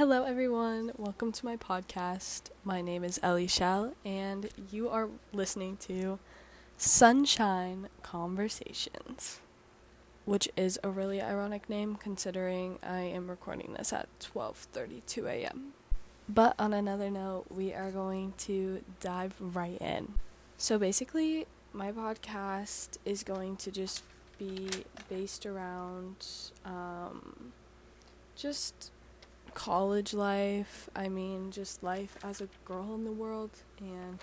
Hello, everyone. Welcome to my podcast. My name is Ellie Shell, and you are listening to Sunshine Conversations, which is a really ironic name considering I am recording this at 12:32 a.m. But on another note, we are going to dive right in. So basically, my podcast is going to just be based around um, just college life. I mean, just life as a girl in the world and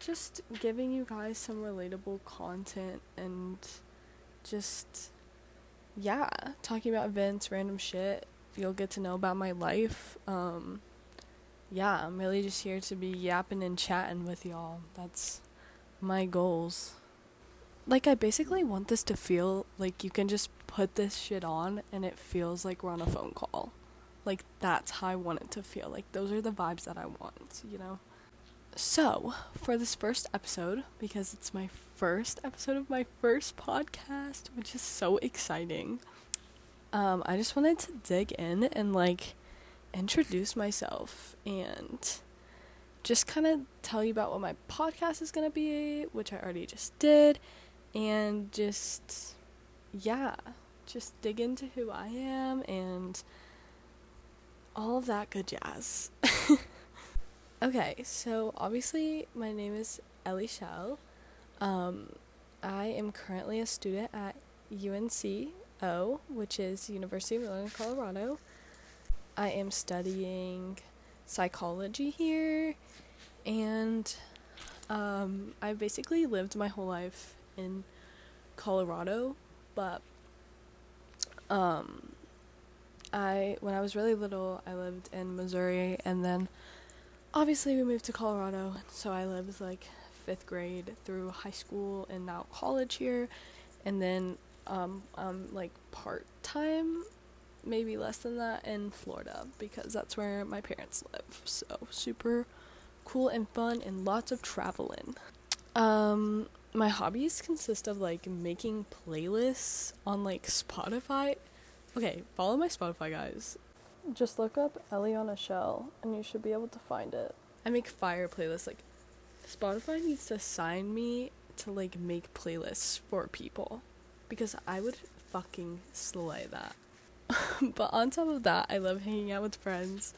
just giving you guys some relatable content and just, yeah, talking about events, random shit. You'll get to know about my life. Um, yeah, I'm really just here to be yapping and chatting with y'all. That's my goals. Like, I basically want this to feel like you can just put this shit on and it feels like we're on a phone call. Like, that's how I want it to feel. Like, those are the vibes that I want, you know? So, for this first episode, because it's my first episode of my first podcast, which is so exciting, um, I just wanted to dig in and, like, introduce myself and just kind of tell you about what my podcast is going to be, which I already just did, and just, yeah, just dig into who I am and all of that good jazz. okay, so obviously my name is Ellie Shell. Um, I am currently a student at UNCO, which is University of Northern Colorado. I am studying psychology here, and um, I've basically lived my whole life in Colorado, but um, I when I was really little, I lived in Missouri, and then obviously we moved to Colorado. So I lived like fifth grade through high school and now college here, and then um, um like part time, maybe less than that in Florida because that's where my parents live. So super cool and fun and lots of traveling. Um, my hobbies consist of like making playlists on like Spotify Okay, follow my Spotify, guys. Just look up Eliana Shell, and you should be able to find it. I make fire playlists. Like, Spotify needs to sign me to like make playlists for people, because I would fucking slay that. but on top of that, I love hanging out with friends,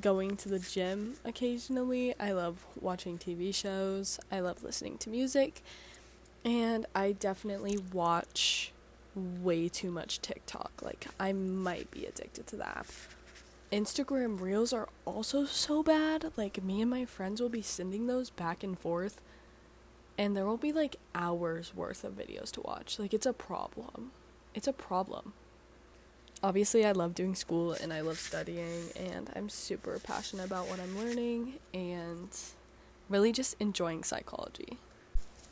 going to the gym occasionally. I love watching TV shows. I love listening to music, and I definitely watch way too much TikTok. Like, I might be addicted to that. Instagram Reels are also so bad. Like, me and my friends will be sending those back and forth, and there will be like hours worth of videos to watch. Like, it's a problem. It's a problem. Obviously, I love doing school and I love studying, and I'm super passionate about what I'm learning and really just enjoying psychology.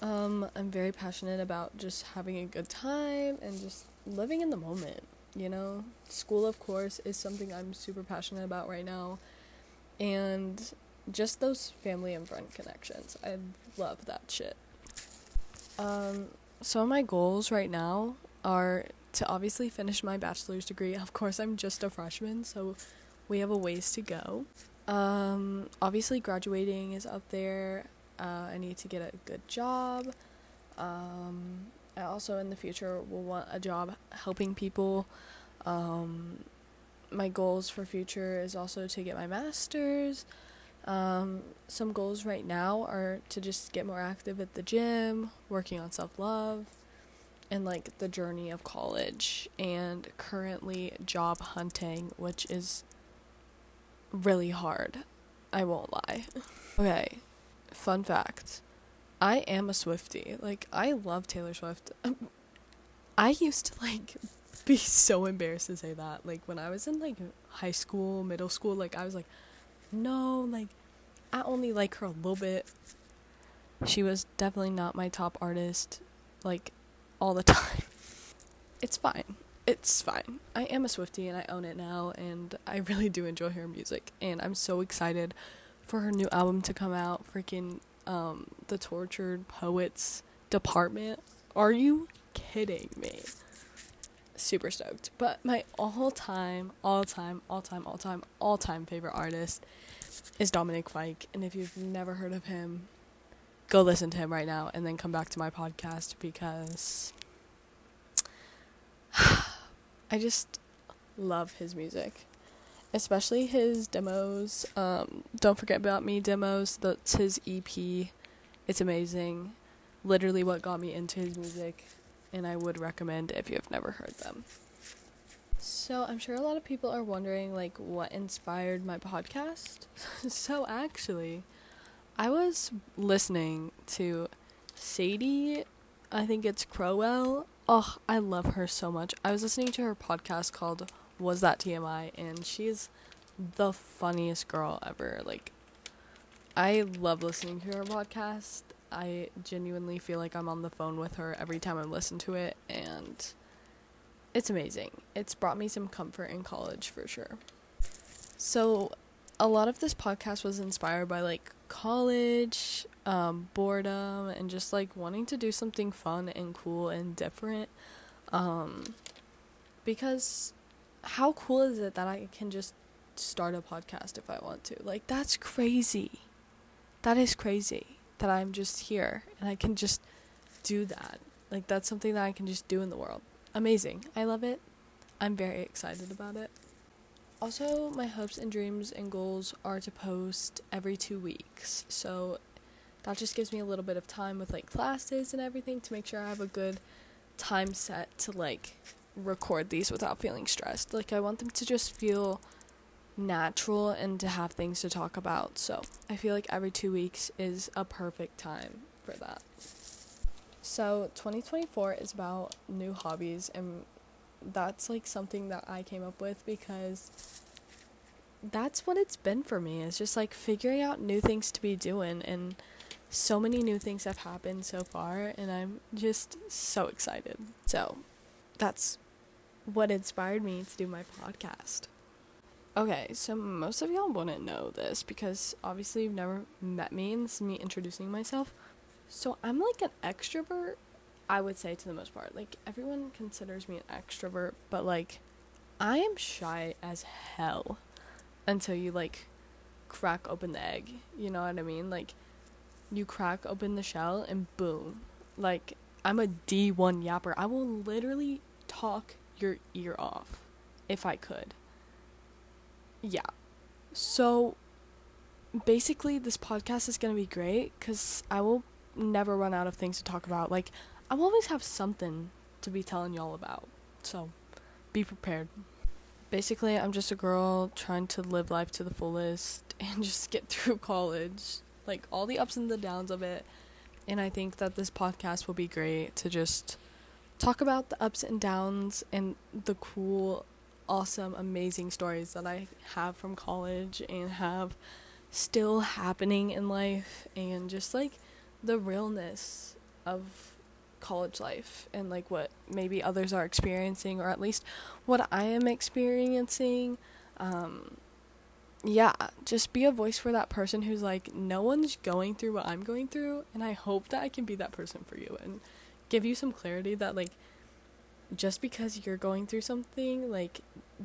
Um, I'm very passionate about just having a good time and just living in the moment, you know? School, of course, is something I'm super passionate about right now. And just those family and friend connections. I love that shit. Um, some of my goals right now are to obviously finish my bachelor's degree. Of course, I'm just a freshman, so we have a ways to go. Um, obviously, graduating is up there. Uh, I need to get a good job. Um, I also, in the future, will want a job helping people. Um, my goals for future is also to get my master's. Um, some goals right now are to just get more active at the gym, working on self love, and like the journey of college, and currently job hunting, which is really hard. I won't lie. okay, fun fact I am a Swiftie. Like, I love Taylor Swift. I used to, like, be so embarrassed to say that. Like, when I was in, like, high school, middle school, like, I was like, no, like, I only like her a little bit. She was definitely not my top artist, like, all the time. It's fine. It's fine. I am a Swiftie and I own it now, and I really do enjoy her music. And I'm so excited for her new album to come out. Freaking um, the Tortured Poets Department. Are you kidding me? super stoked. But my all time, all time, all time, all time, all time favorite artist is Dominic Fike. And if you've never heard of him, go listen to him right now and then come back to my podcast because I just love his music. Especially his demos. Um, Don't Forget About Me demos. That's his EP. It's amazing. Literally what got me into his music. And I would recommend if you have never heard them. So I'm sure a lot of people are wondering like what inspired my podcast. so actually, I was listening to Sadie, I think it's Crowell. Oh, I love her so much. I was listening to her podcast called Was That TMI and she's the funniest girl ever. Like I love listening to her podcast. I genuinely feel like I'm on the phone with her every time I listen to it and it's amazing. It's brought me some comfort in college for sure. So, a lot of this podcast was inspired by like college, um, boredom, and just like wanting to do something fun and cool and different. Um, because how cool is it that I can just start a podcast if I want to? Like, that's crazy. That is crazy that I'm just here and I can just do that. Like, that's something that I can just do in the world amazing. I love it. I'm very excited about it. Also, my hopes and dreams and goals are to post every two weeks. So that just gives me a little bit of time with like classes and everything to make sure I have a good time set to like record these without feeling stressed. Like, I want them to just feel natural and to have things to talk about. So I feel like every two weeks is a perfect time for that. So 2024 is about new hobbies and that's like something that I came up with because that's what it's been for me. It's just like figuring out new things to be doing and so many new things have happened so far and I'm just so excited. So that's what inspired me to do my podcast. Okay, so most of y'all wouldn't know this because obviously you've never met me and this is me introducing myself. So I'm like an extrovert, I would say to the most part. Like everyone considers me an extrovert, but like I am shy as hell until you like crack open the egg. You know what I mean? Like you crack open the shell and boom. Like I'm a D1 yapper. I will literally talk your ear off if I could. Yeah. So basically this podcast is going to be great cuz I will never run out of things to talk about. Like, I'll always have something to be telling y'all about. So, be prepared. Basically, I'm just a girl trying to live life to the fullest and just get through college. Like, all the ups and the downs of it. And I think that this podcast will be great to just talk about the ups and downs and the cool, awesome, amazing stories that I have from college and have still happening in life and just like the realness of college life and like what maybe others are experiencing or at least what I am experiencing. Um, yeah, just be a voice for that person who's like, no one's going through what I'm going through, and I hope that I can be that person for you and give you some clarity that, like, just because you're going through something, like,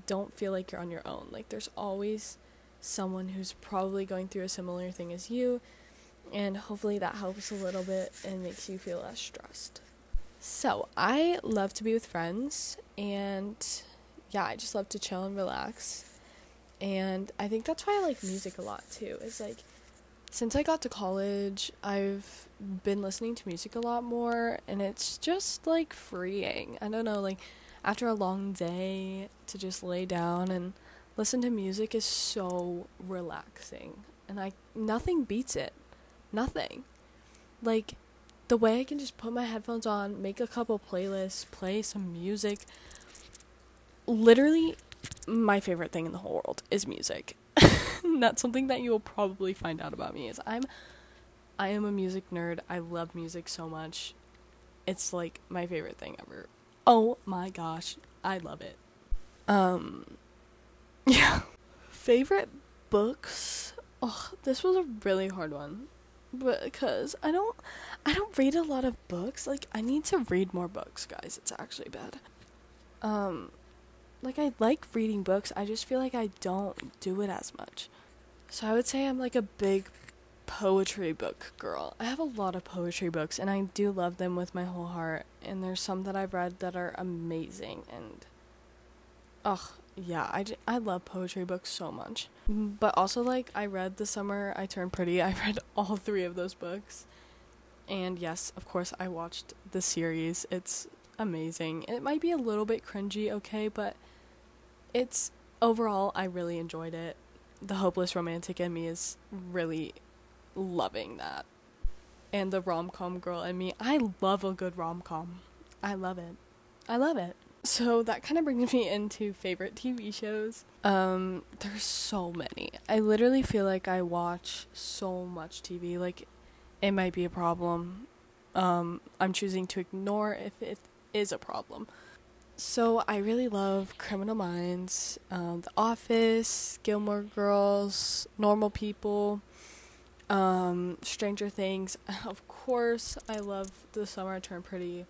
don't feel like you're on your own. Like, there's always someone who's probably going through a similar thing as you, and hopefully that helps a little bit and makes you feel less stressed. So, I love to be with friends and yeah, I just love to chill and relax. And I think that's why I like music a lot too. Is like since I got to college, I've been listening to music a lot more and it's just like freeing. I don't know, like after a long day to just lay down and listen to music is so relaxing and I nothing beats it nothing. Like the way I can just put my headphones on, make a couple playlists, play some music. Literally my favorite thing in the whole world is music. That's something that you will probably find out about me is I'm I am a music nerd. I love music so much. It's like my favorite thing ever. Oh my gosh, I love it. Um yeah. favorite books? Oh, this was a really hard one because I don't I don't read a lot of books. Like I need to read more books, guys. It's actually bad. Um, like I like reading books. I just feel like I don't do it as much. So I would say I'm like a big poetry book girl. I have a lot of poetry books and I do love them with my whole heart. And there's some that I've read that are amazing and ugh, yeah, I, I love poetry books so much. But also like I read The Summer I Turned Pretty. I read all 3 of those books. And yes, of course I watched the series. It's amazing. It might be a little bit cringy, okay, but it's overall I really enjoyed it. The hopeless romantic in me is really loving that. And the rom com girl in me, I love a good rom com. I love it. I love it. So that kind of brings me into favorite TV shows. Um, there's so many. I literally feel like I watch so much TV. Like, it might be a problem. Um, I'm choosing to ignore if it is a problem. So I really love Criminal Minds, um, The Office, Gilmore Girls, Normal People, um, Stranger Things. Of course, I love The Summer I Turned Pretty.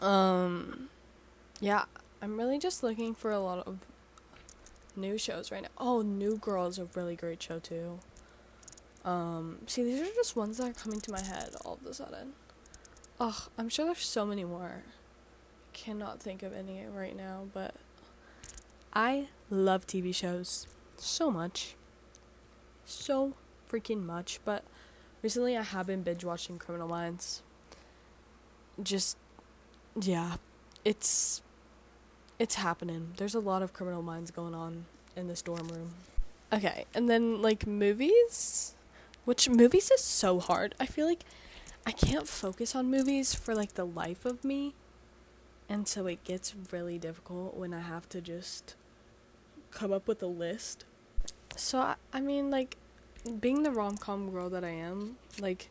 Um, yeah, I'm really just looking for a lot of new shows right now. Oh, New Girl is a really great show too. Um, see, these are just ones that are coming to my head all of a sudden. Ugh, I'm sure there's so many more. Cannot think of any right now, but I love TV shows so much. So freaking much, but recently I have been binge watching Criminal Minds. Just yeah, it's it's happening. There's a lot of Criminal Minds going on in this dorm room. Okay, and then like movies, which movies is so hard. I feel like I can't focus on movies for like the life of me. And so it gets really difficult when I have to just come up with a list. So I, I mean like being the rom-com girl that I am, like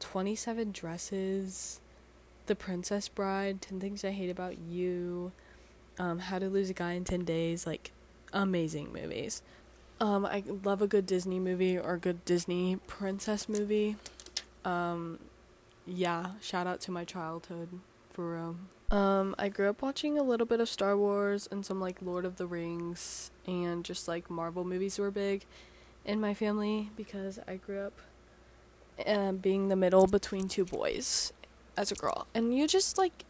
27 dresses, The Princess Bride, 10 Things I Hate About You, um, How to Lose a Guy in 10 Days, like amazing movies. Um, I love a good Disney movie or a good Disney princess movie. Um, yeah, shout out to my childhood for real. Um, I grew up watching a little bit of Star Wars and some like Lord of the Rings and just like Marvel movies were big in my family because I grew up uh, being the middle between two boys as a girl. And you just like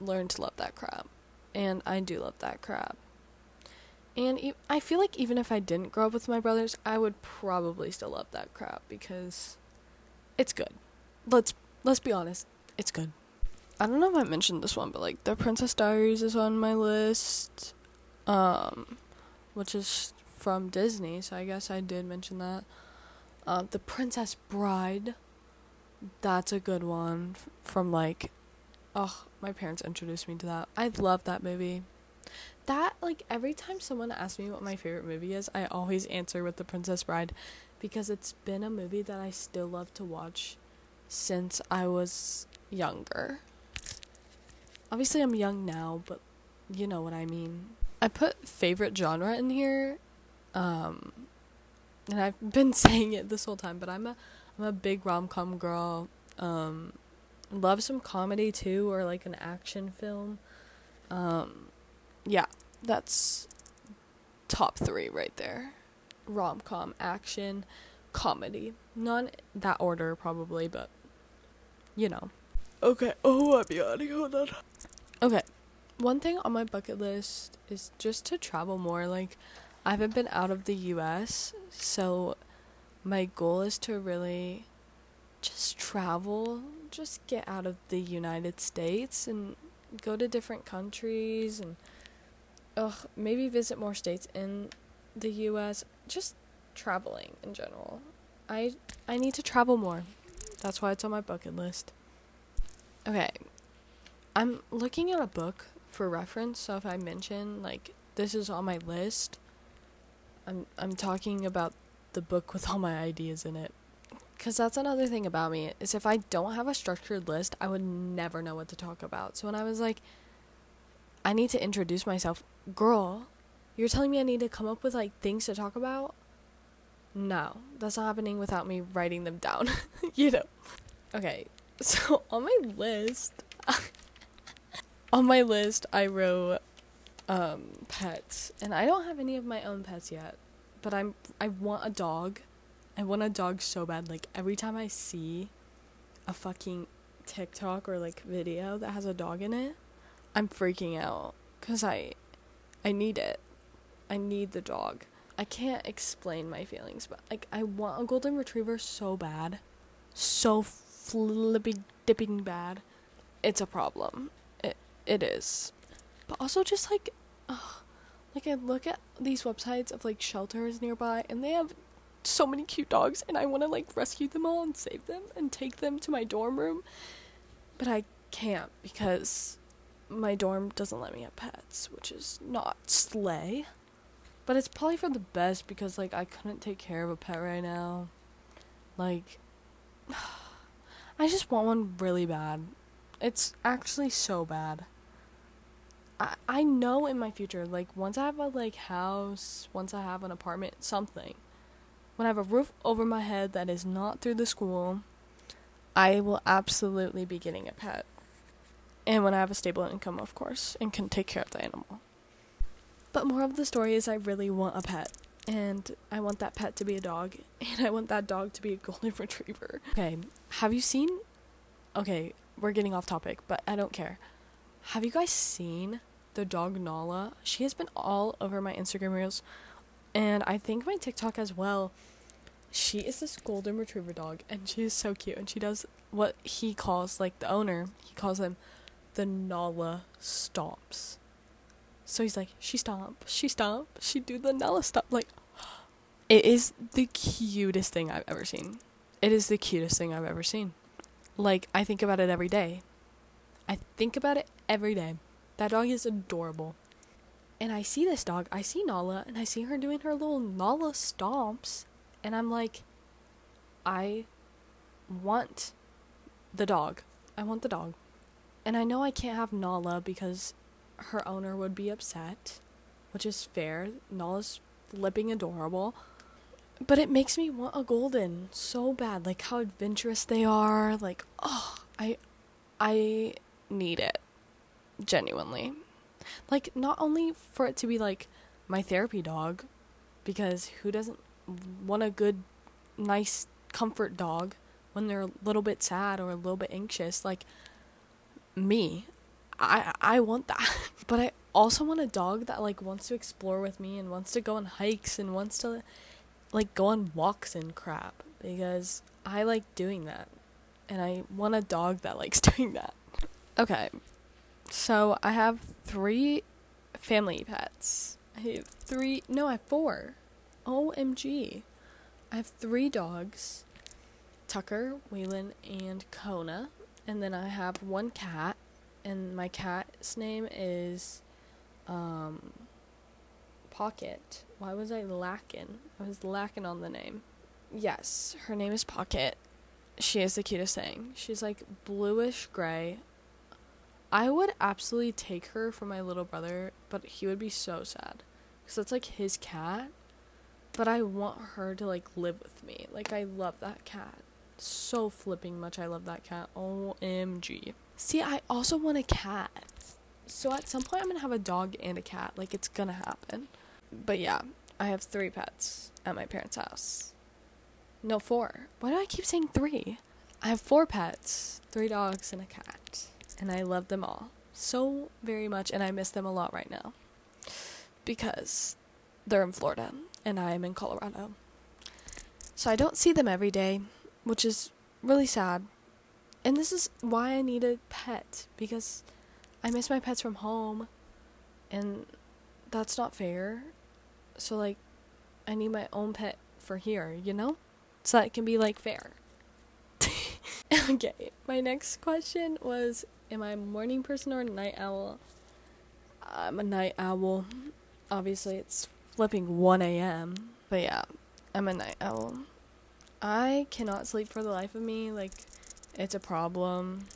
learn to love that crap. And I do love that crap. And I feel like even if I didn't grow up with my brothers, I would probably still love that crap because it's good. Let's let's be honest, it's good. I don't know if I mentioned this one, but like The Princess Diaries is on my list. Um which is from Disney, so I guess I did mention that. Uh, the Princess Bride, that's a good one from like, oh, my parents introduced me to that. I love that movie. That like every time someone asks me what my favorite movie is, I always answer with The Princess Bride, because it's been a movie that I still love to watch since I was younger. Obviously, I'm young now, but you know what I mean. I put favorite genre in here um, and I've been saying it this whole time, but I'm a I'm a big rom com girl. Um, love some comedy too, or like an action film. Um, yeah, that's top three right there. Rom com, action, comedy. Not that order probably, but you know. Okay. Oh, I'm yawning. Hold on. Okay. One thing on my bucket list is just to travel more. Like, I haven't been out of the US, so my goal is to really just travel, just get out of the United States and go to different countries and ugh, maybe visit more states in the US, just traveling in general. I I need to travel more. That's why it's on my bucket list. Okay. I'm looking at a book for reference, so if I mention like this is on my list, I'm I'm talking about the book with all my ideas in it. Cuz that's another thing about me is if I don't have a structured list, I would never know what to talk about. So when I was like I need to introduce myself, girl, you're telling me I need to come up with like things to talk about? No, that's not happening without me writing them down. you know. Okay. So on my list on my list I wrote um pets and I don't have any of my own pets yet, but I'm I want a dog. I want a dog so bad. Like every time I see a fucking TikTok or like video that has a dog in it, I'm freaking out cuz I I need it. I need the dog. I can't explain my feelings, but like I want a golden retriever so bad. So flipping dipping bad. It's a problem. It it is. But also just like ugh, like I look at these websites of like shelters nearby and they have so many cute dogs and I want to like rescue them all and save them and take them to my dorm room. But I can't because my dorm doesn't let me have pets, which is not slay. But it's probably for the best because like I couldn't take care of a pet right now. Like I just want one really bad. It's actually so bad. I I know in my future, like once I have a like house, once I have an apartment, something. When I have a roof over my head that is not through the school, I will absolutely be getting a pet. And when I have a stable income, of course, and can take care of the animal. But more of the story is I really want a pet. And I want that pet to be a dog. And I want that dog to be a golden retriever. Okay, have you seen. Okay, we're getting off topic, but I don't care. Have you guys seen the dog Nala? She has been all over my Instagram reels. And I think my TikTok as well. She is this golden retriever dog, and she is so cute. And she does what he calls, like the owner, he calls them the Nala stomps. So he's like, she stomp, she stomp, she do the Nala stomp. Like, it is the cutest thing I've ever seen. It is the cutest thing I've ever seen. Like, I think about it every day. I think about it every day. That dog is adorable. And I see this dog, I see Nala, and I see her doing her little Nala stomps. And I'm like, I want the dog. I want the dog. And I know I can't have Nala because her owner would be upset, which is fair. Nala's flipping adorable. But it makes me want a golden so bad. Like how adventurous they are. Like, oh, I I need it. Genuinely. Like not only for it to be like my therapy dog because who doesn't want a good nice comfort dog when they're a little bit sad or a little bit anxious like me. I I want that. but I also want a dog that like wants to explore with me and wants to go on hikes and wants to like go on walks and crap because I like doing that. And I want a dog that likes doing that. Okay. So I have 3 family pets. I have 3 no, I have 4. OMG. I have 3 dogs. Tucker, Waylon, and Kona and then I have one cat, and my cat's name is um, Pocket. Why was I lacking? I was lacking on the name. Yes, her name is Pocket. She is the cutest thing. She's like bluish gray. I would absolutely take her for my little brother, but he would be so sad. Because that's like his cat. But I want her to like live with me. Like, I love that cat so flipping much I love that cat. OMG. See, I also want a cat. So at some point I'm gonna have a dog and a cat. Like it's gonna happen. But yeah, I have three pets at my parents' house. No, four. Why do I keep saying three? I have four pets, three dogs and a cat. And I love them all so very much and I miss them a lot right now. Because they're in Florida and I'm in Colorado. So I don't see them every day which is really sad. And this is why I need a pet because I miss my pets from home and that's not fair. So like I need my own pet for here, you know? So that it can be like fair. okay, my next question was am I a morning person or a night owl? I'm a night owl. Obviously, it's flipping 1 a.m. But yeah, I'm a night owl. I cannot sleep for the life of me. Like, it's a problem.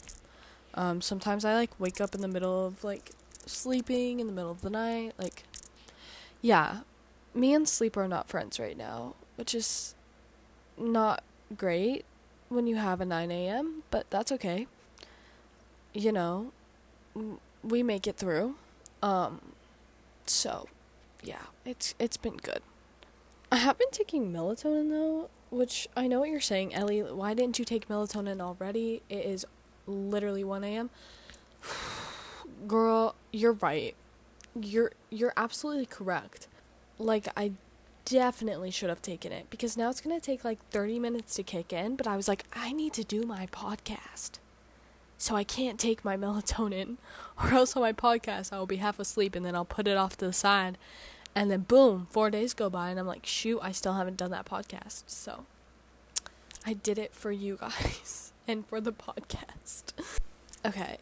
Um, sometimes I like wake up in the middle of like sleeping in the middle of the night. Like, yeah, me and sleep are not friends right now, which is not great when you have a 9 a.m., but that's okay. You know, we make it through. Um, so yeah, it's it's been good. I have been taking melatonin though, which I know what you're saying, Ellie. Why didn't you take melatonin already? It is literally 1 a.m. Girl, you're right. You're you're absolutely correct. Like I definitely should have taken it because now it's going to take like 30 minutes to kick in, but I was like I need to do my podcast. So I can't take my melatonin or else on my podcast I will be half asleep and then I'll put it off to the side and then boom, 4 days go by and I'm like, "Shoot, I still haven't done that podcast." So I did it for you guys and for the podcast. okay,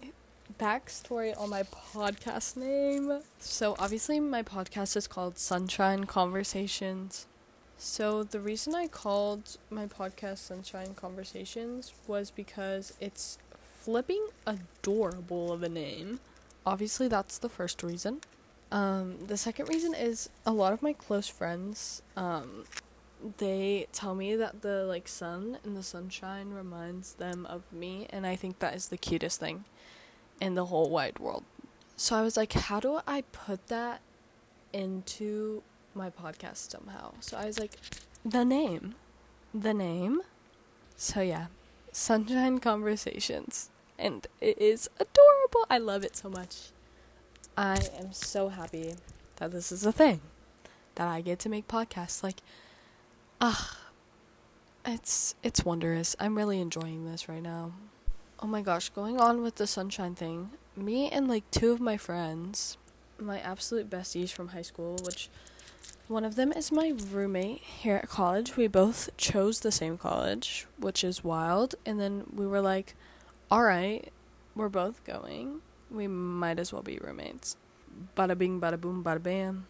backstory on my podcast name. So, obviously, my podcast is called Sunshine Conversations. So, the reason I called my podcast Sunshine Conversations was because it's flipping adorable of a name. Obviously, that's the first reason. Um, the second reason is a lot of my close friends, um, they tell me that the like sun and the sunshine reminds them of me, and I think that is the cutest thing in the whole wide world. So I was like, how do I put that into my podcast somehow? So I was like, the name. The name. So yeah, Sunshine Conversations. And it is adorable. I love it so much. I am so happy that this is a thing. That I get to make podcasts. Like, ah, it's it's wondrous. I'm really enjoying this right now. Oh my gosh, going on with the sunshine thing, me and like two of my friends, my absolute besties from high school, which one of them is my roommate here at college. We both chose the same college, which is wild. And then we were like, all right, we're both going. We might as well be roommates. Bada bing, bada boom, bada bam.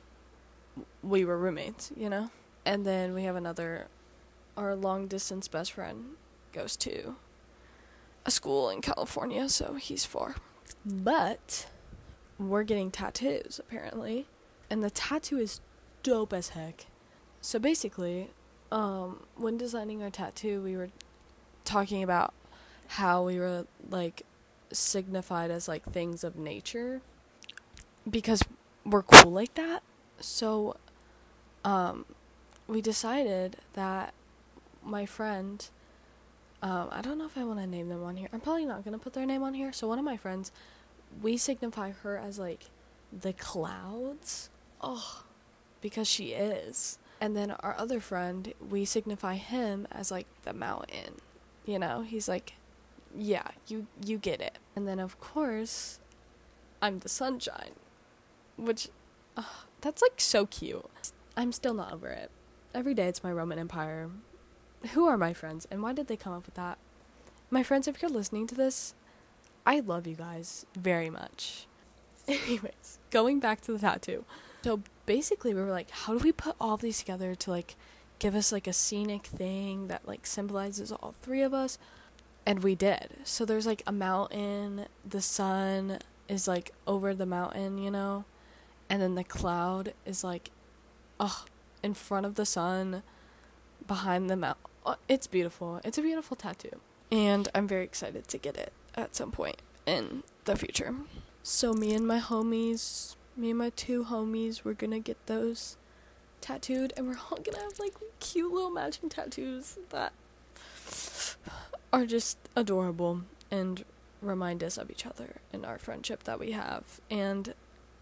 We were roommates, you know? And then we have another, our long distance best friend goes to a school in California, so he's far. But we're getting tattoos apparently, and the tattoo is dope as heck. So basically, um, when designing our tattoo, we were talking about how we were like signified as like things of nature because we're cool like that. So, um, we decided that my friend um, I don't know if I want to name them on here. I'm probably not going to put their name on here. So, one of my friends, we signify her as like the clouds. Oh, because she is. And then our other friend, we signify him as like the mountain. You know, he's like, yeah, you you get it. And then of course, I'm the sunshine, which uh, that's like so cute. I'm still not over it. Every day it's my Roman Empire who are my friends and why did they come up with that? My friends, if you're listening to this, I love you guys very much. Anyways, going back to the tattoo. So basically, we were like, how do we put all these together to like give us like a scenic thing that like symbolizes all three of us? And we did. So there's like a mountain, the sun is like over the mountain, you know? And then the cloud is like, oh, in front of the sun, behind the mountain it's beautiful. It's a beautiful tattoo. And I'm very excited to get it at some point in the future. So, me and my homies, me and my two homies, we're gonna get those tattooed, and we're all gonna have like cute little matching tattoos that are just adorable and remind us of each other and our friendship that we have. And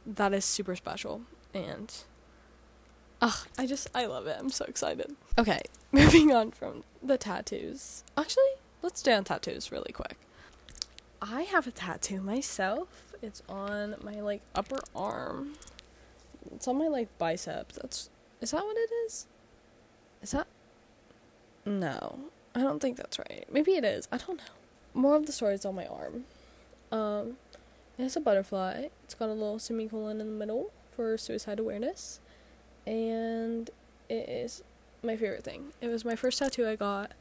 that is super special. And Ugh, I just, I love it. I'm so excited. Okay, moving on from the tattoos. Actually, let's stay on tattoos really quick. I have a tattoo myself. It's on my like upper arm. It's on my like biceps. That's is that what it is? Is that No. I don't think that's right. Maybe it is. I don't know. More of the story is on my arm. Um it's a butterfly. It's got a little semicolon in the middle for suicide awareness and it is my favorite thing. It was my first tattoo I got.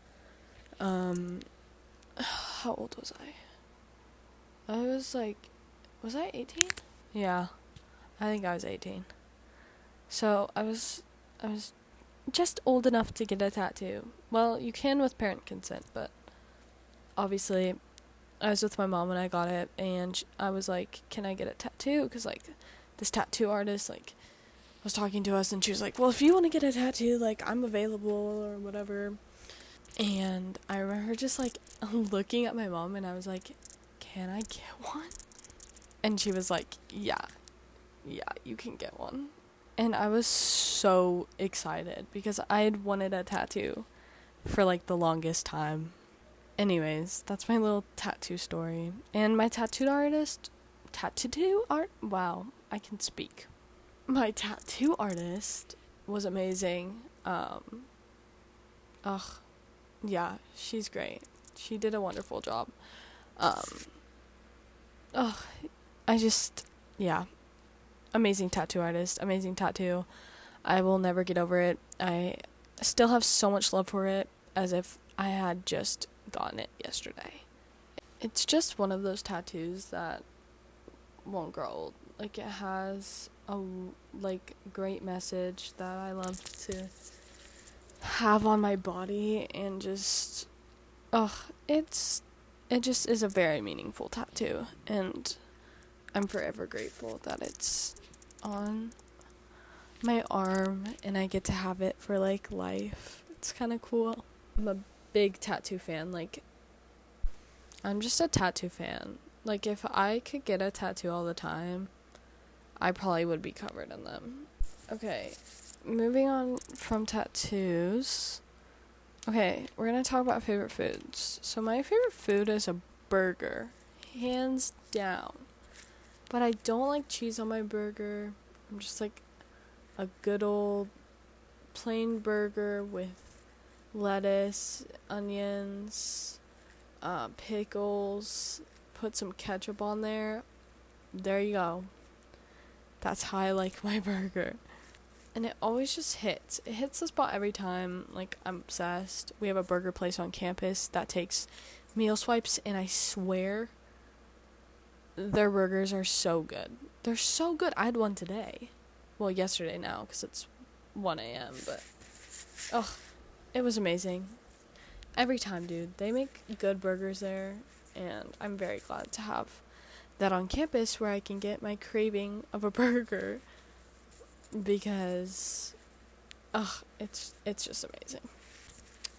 Um, how old was I? I was like, was I 18? Yeah, I think I was 18. So I was, I was just old enough to get a tattoo. Well, you can with parent consent, but obviously I was with my mom when I got it, and I was like, "Can I get a tattoo?" Because like this tattoo artist like was talking to us, and she was like, "Well, if you want to get a tattoo, like I'm available or whatever." And I remember just like looking at my mom, and I was like, "Can I get one?" And she was like, "Yeah, yeah, you can get one." And I was so excited because I had wanted a tattoo for like the longest time. Anyways, that's my little tattoo story. And my tattooed artist, tattoo art, wow, I can speak. My tattoo artist was amazing. Um, ugh, yeah, she's great. She did a wonderful job. Um, ugh, I just, yeah, amazing tattoo artist, amazing tattoo. I will never get over it. I still have so much love for it as if I had just gotten it yesterday. It's just one of those tattoos that won't grow old. Like it has a like great message that I love to have on my body and just ugh, it's it just is a very meaningful tattoo and I'm forever grateful that it's on my arm and I get to have it for like life. It's kind of cool. I'm a big tattoo fan. Like, I'm just a tattoo fan. Like, if I could get a tattoo all the time, I probably would be covered in them. Okay, moving on from tattoos. Okay, we're gonna talk about favorite foods. So, my favorite food is a burger, hands down. But I don't like cheese on my burger. I'm just like a good old plain burger with lettuce, onions, uh, pickles, put some ketchup on there. There you go. That's how I like my burger. And it always just hits. It hits the spot every time. Like, I'm obsessed. We have a burger place on campus that takes meal swipes, and I swear their burgers are so good. They're so good. I had one today. Well, yesterday now, because it's 1 a.m., but. Oh, it was amazing. Every time, dude. They make good burgers there, and I'm very glad to have that on campus where I can get my craving of a burger because ugh, it's it's just amazing.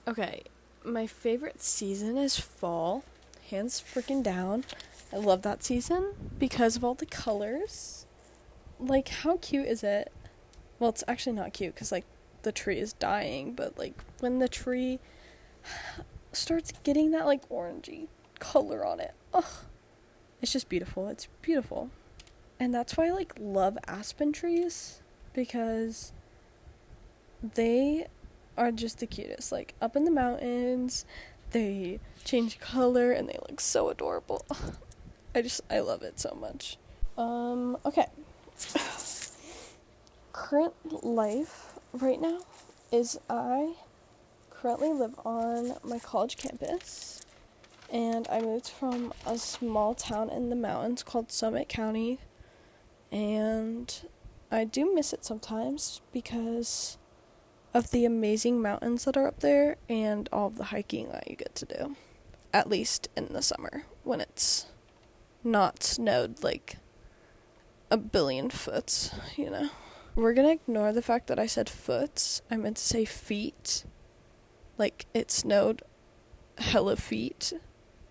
Okay, my favorite season is fall. Hands freaking down. I love that season because of all the colors. Like how cute is it? Well, it's actually not cute cuz like the tree is dying, but like when the tree starts getting that like orangey color on it. Ugh. It's just beautiful. It's beautiful. And that's why I like love aspen trees because they are just the cutest. Like up in the mountains, they change color and they look so adorable. I just I love it so much. Um okay. Current life right now is I currently live on my college campus and I moved from a small town in the mountains called Summit County and I do miss it sometimes because of the amazing mountains that are up there and all of the hiking that you get to do. At least in the summer when it's not snowed like a billion foot, you know. We're gonna ignore the fact that I said foots. I meant to say feet. Like it snowed hella feet,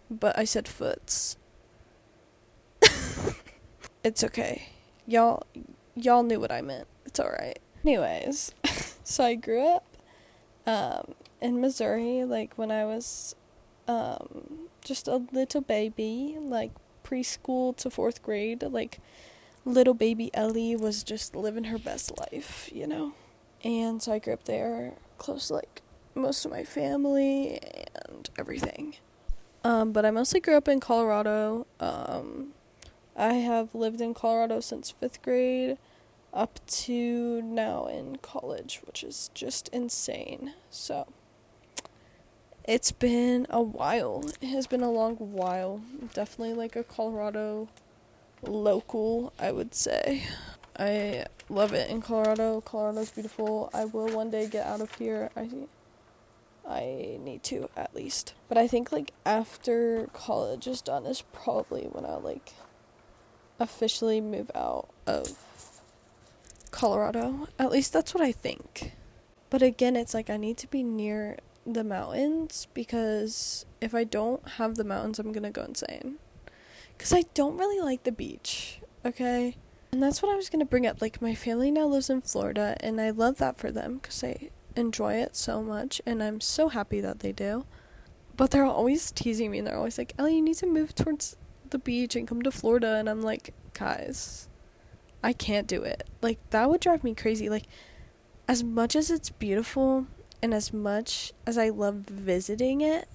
but I said foots. it's okay. Y'all y'all knew what I meant. It's alright. Anyways, so I grew up um, in Missouri, like when I was um, just a little baby, like preschool to fourth grade, like little baby Ellie was just living her best life, you know? And so I grew up there, close to like most of my family and everything. Um, but I mostly grew up in Colorado. Um, I have lived in Colorado since fifth grade up to now in college, which is just insane. So it's been a while. It has been a long while. Definitely like a Colorado local, I would say. I love it in Colorado. Colorado's beautiful. I will one day get out of here. I I need to at least. But I think like after college is done is probably when I'll like officially move out of Colorado. At least that's what I think. But again, it's like I need to be near the mountains because if I don't have the mountains, I'm to go insane. Cuz I don't really like the beach, okay? And that's what I was to bring up. Like my family now lives in Florida and I love that for them cuz I enjoy it so much and I'm so happy that they do. But they're always teasing me and they're always like, "Ellie, you need to move towards the beach and come to Florida." And I'm like, "Guys, I can't do it. Like that would drive me crazy. Like as much as it's beautiful and as much as I love visiting it,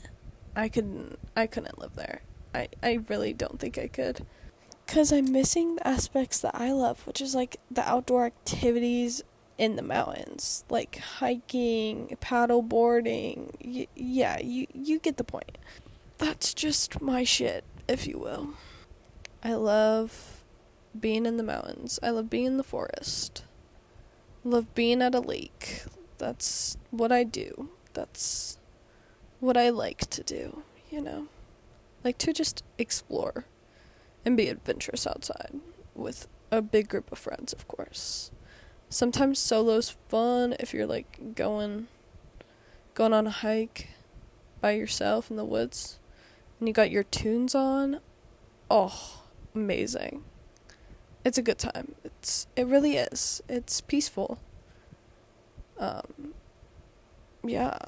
I couldn't I couldn't live there. I I really don't think I could. Cuz I'm missing the aspects that I love, which is like the outdoor activities in the mountains, like hiking, paddle boarding. Y- yeah, you you get the point. That's just my shit, if you will. I love being in the mountains. I love being in the forest. love being at a lake. That's what I do. That's what I like to do, you know. Like to just explore and be adventurous outside with a big group of friends, of course. Sometimes solo's fun if you're like going going on a hike by yourself in the woods and you got your tunes on. Oh, amazing it's a good time. It's it really is. It's peaceful. Um yeah.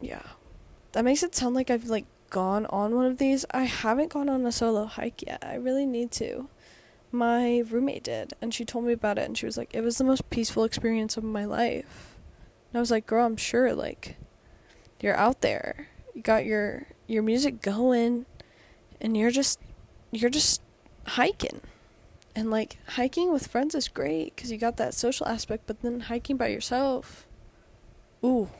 Yeah. That makes it sound like I've like gone on one of these. I haven't gone on a solo hike yet. I really need to. My roommate did and she told me about it and she was like it was the most peaceful experience of my life. And I was like, "Girl, I'm sure like you're out there. You got your your music going and you're just you're just hiking." And like hiking with friends is great because you got that social aspect, but then hiking by yourself, ooh,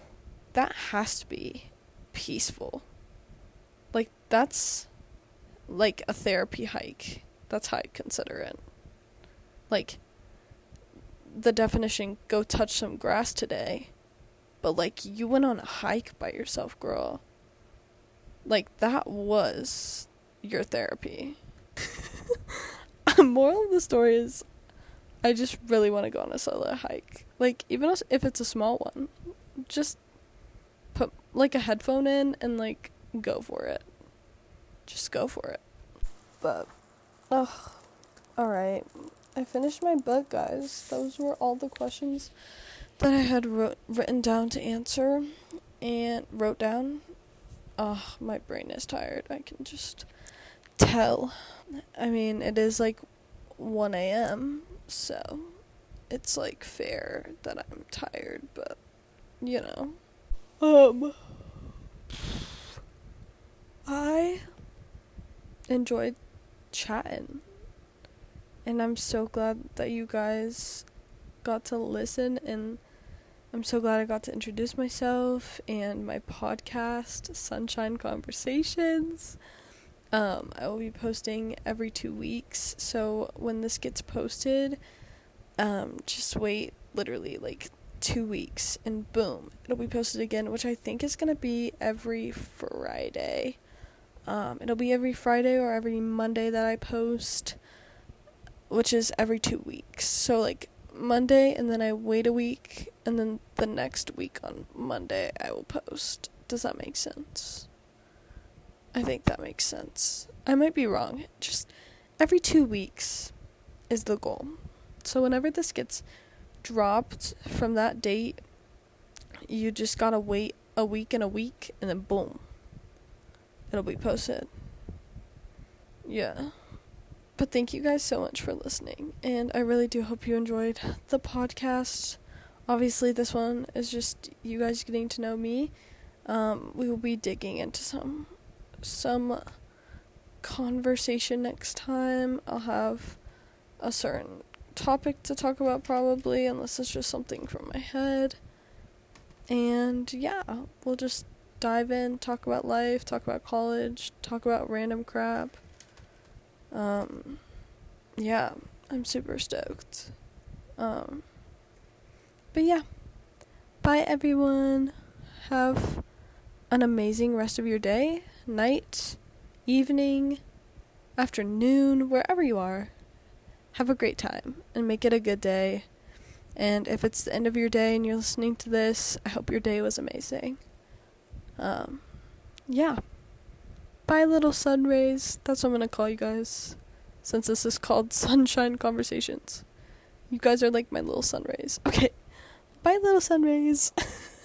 that has to be peaceful. Like that's like a therapy hike. That's how I consider it. Like the definition go touch some grass today. But like you went on a hike by yourself, girl. Like that was your therapy. moral of the story is I just really want to go on a solo hike. Like even if it's a small one, just put like a headphone in and like go for it. Just go for it. But oh, all right. I finished my book, guys. Those were all the questions that I had wrote, written down to answer and wrote down. Oh, my brain is tired. I can just tell. I mean, it is like 1 a.m., so it's like fair that I'm tired, but you know. Um I enjoyed chatting. And I'm so glad that you guys got to listen and I'm so glad I got to introduce myself and my podcast, Sunshine Conversations. Um, I will be posting every two weeks. So when this gets posted, um, just wait literally like two weeks and boom, it'll be posted again, which I think is going to be every Friday. Um, it'll be every Friday or every Monday that I post, which is every two weeks. So, like Monday, and then I wait a week, and then the next week on Monday I will post. Does that make sense? I think that makes sense. I might be wrong. Just every two weeks is the goal. So whenever this gets dropped from that date, you just gotta wait a week and a week, and then boom, it'll be posted. Yeah. But thank you guys so much for listening, and I really do hope you enjoyed the podcast. Obviously, this one is just you guys getting to know me. Um, we will be digging into some some conversation next time. I'll have a certain topic to talk about, probably, unless it's just something from my head. And yeah, we'll just dive in, talk about life, talk about college, talk about random crap. Um, yeah, I'm super stoked. Um, but yeah, bye everyone. have an amazing rest of your day, night, evening, afternoon, wherever you are. Have a great time and make it a good day. And if it's the end of your day and you're listening to this, I hope your day was amazing. Um, yeah. Bye, little sun rays. That's what I'm gonna call you guys. Since this is called Sunshine Conversations. You guys are like my little sun rays. Okay. Bye, little sun rays.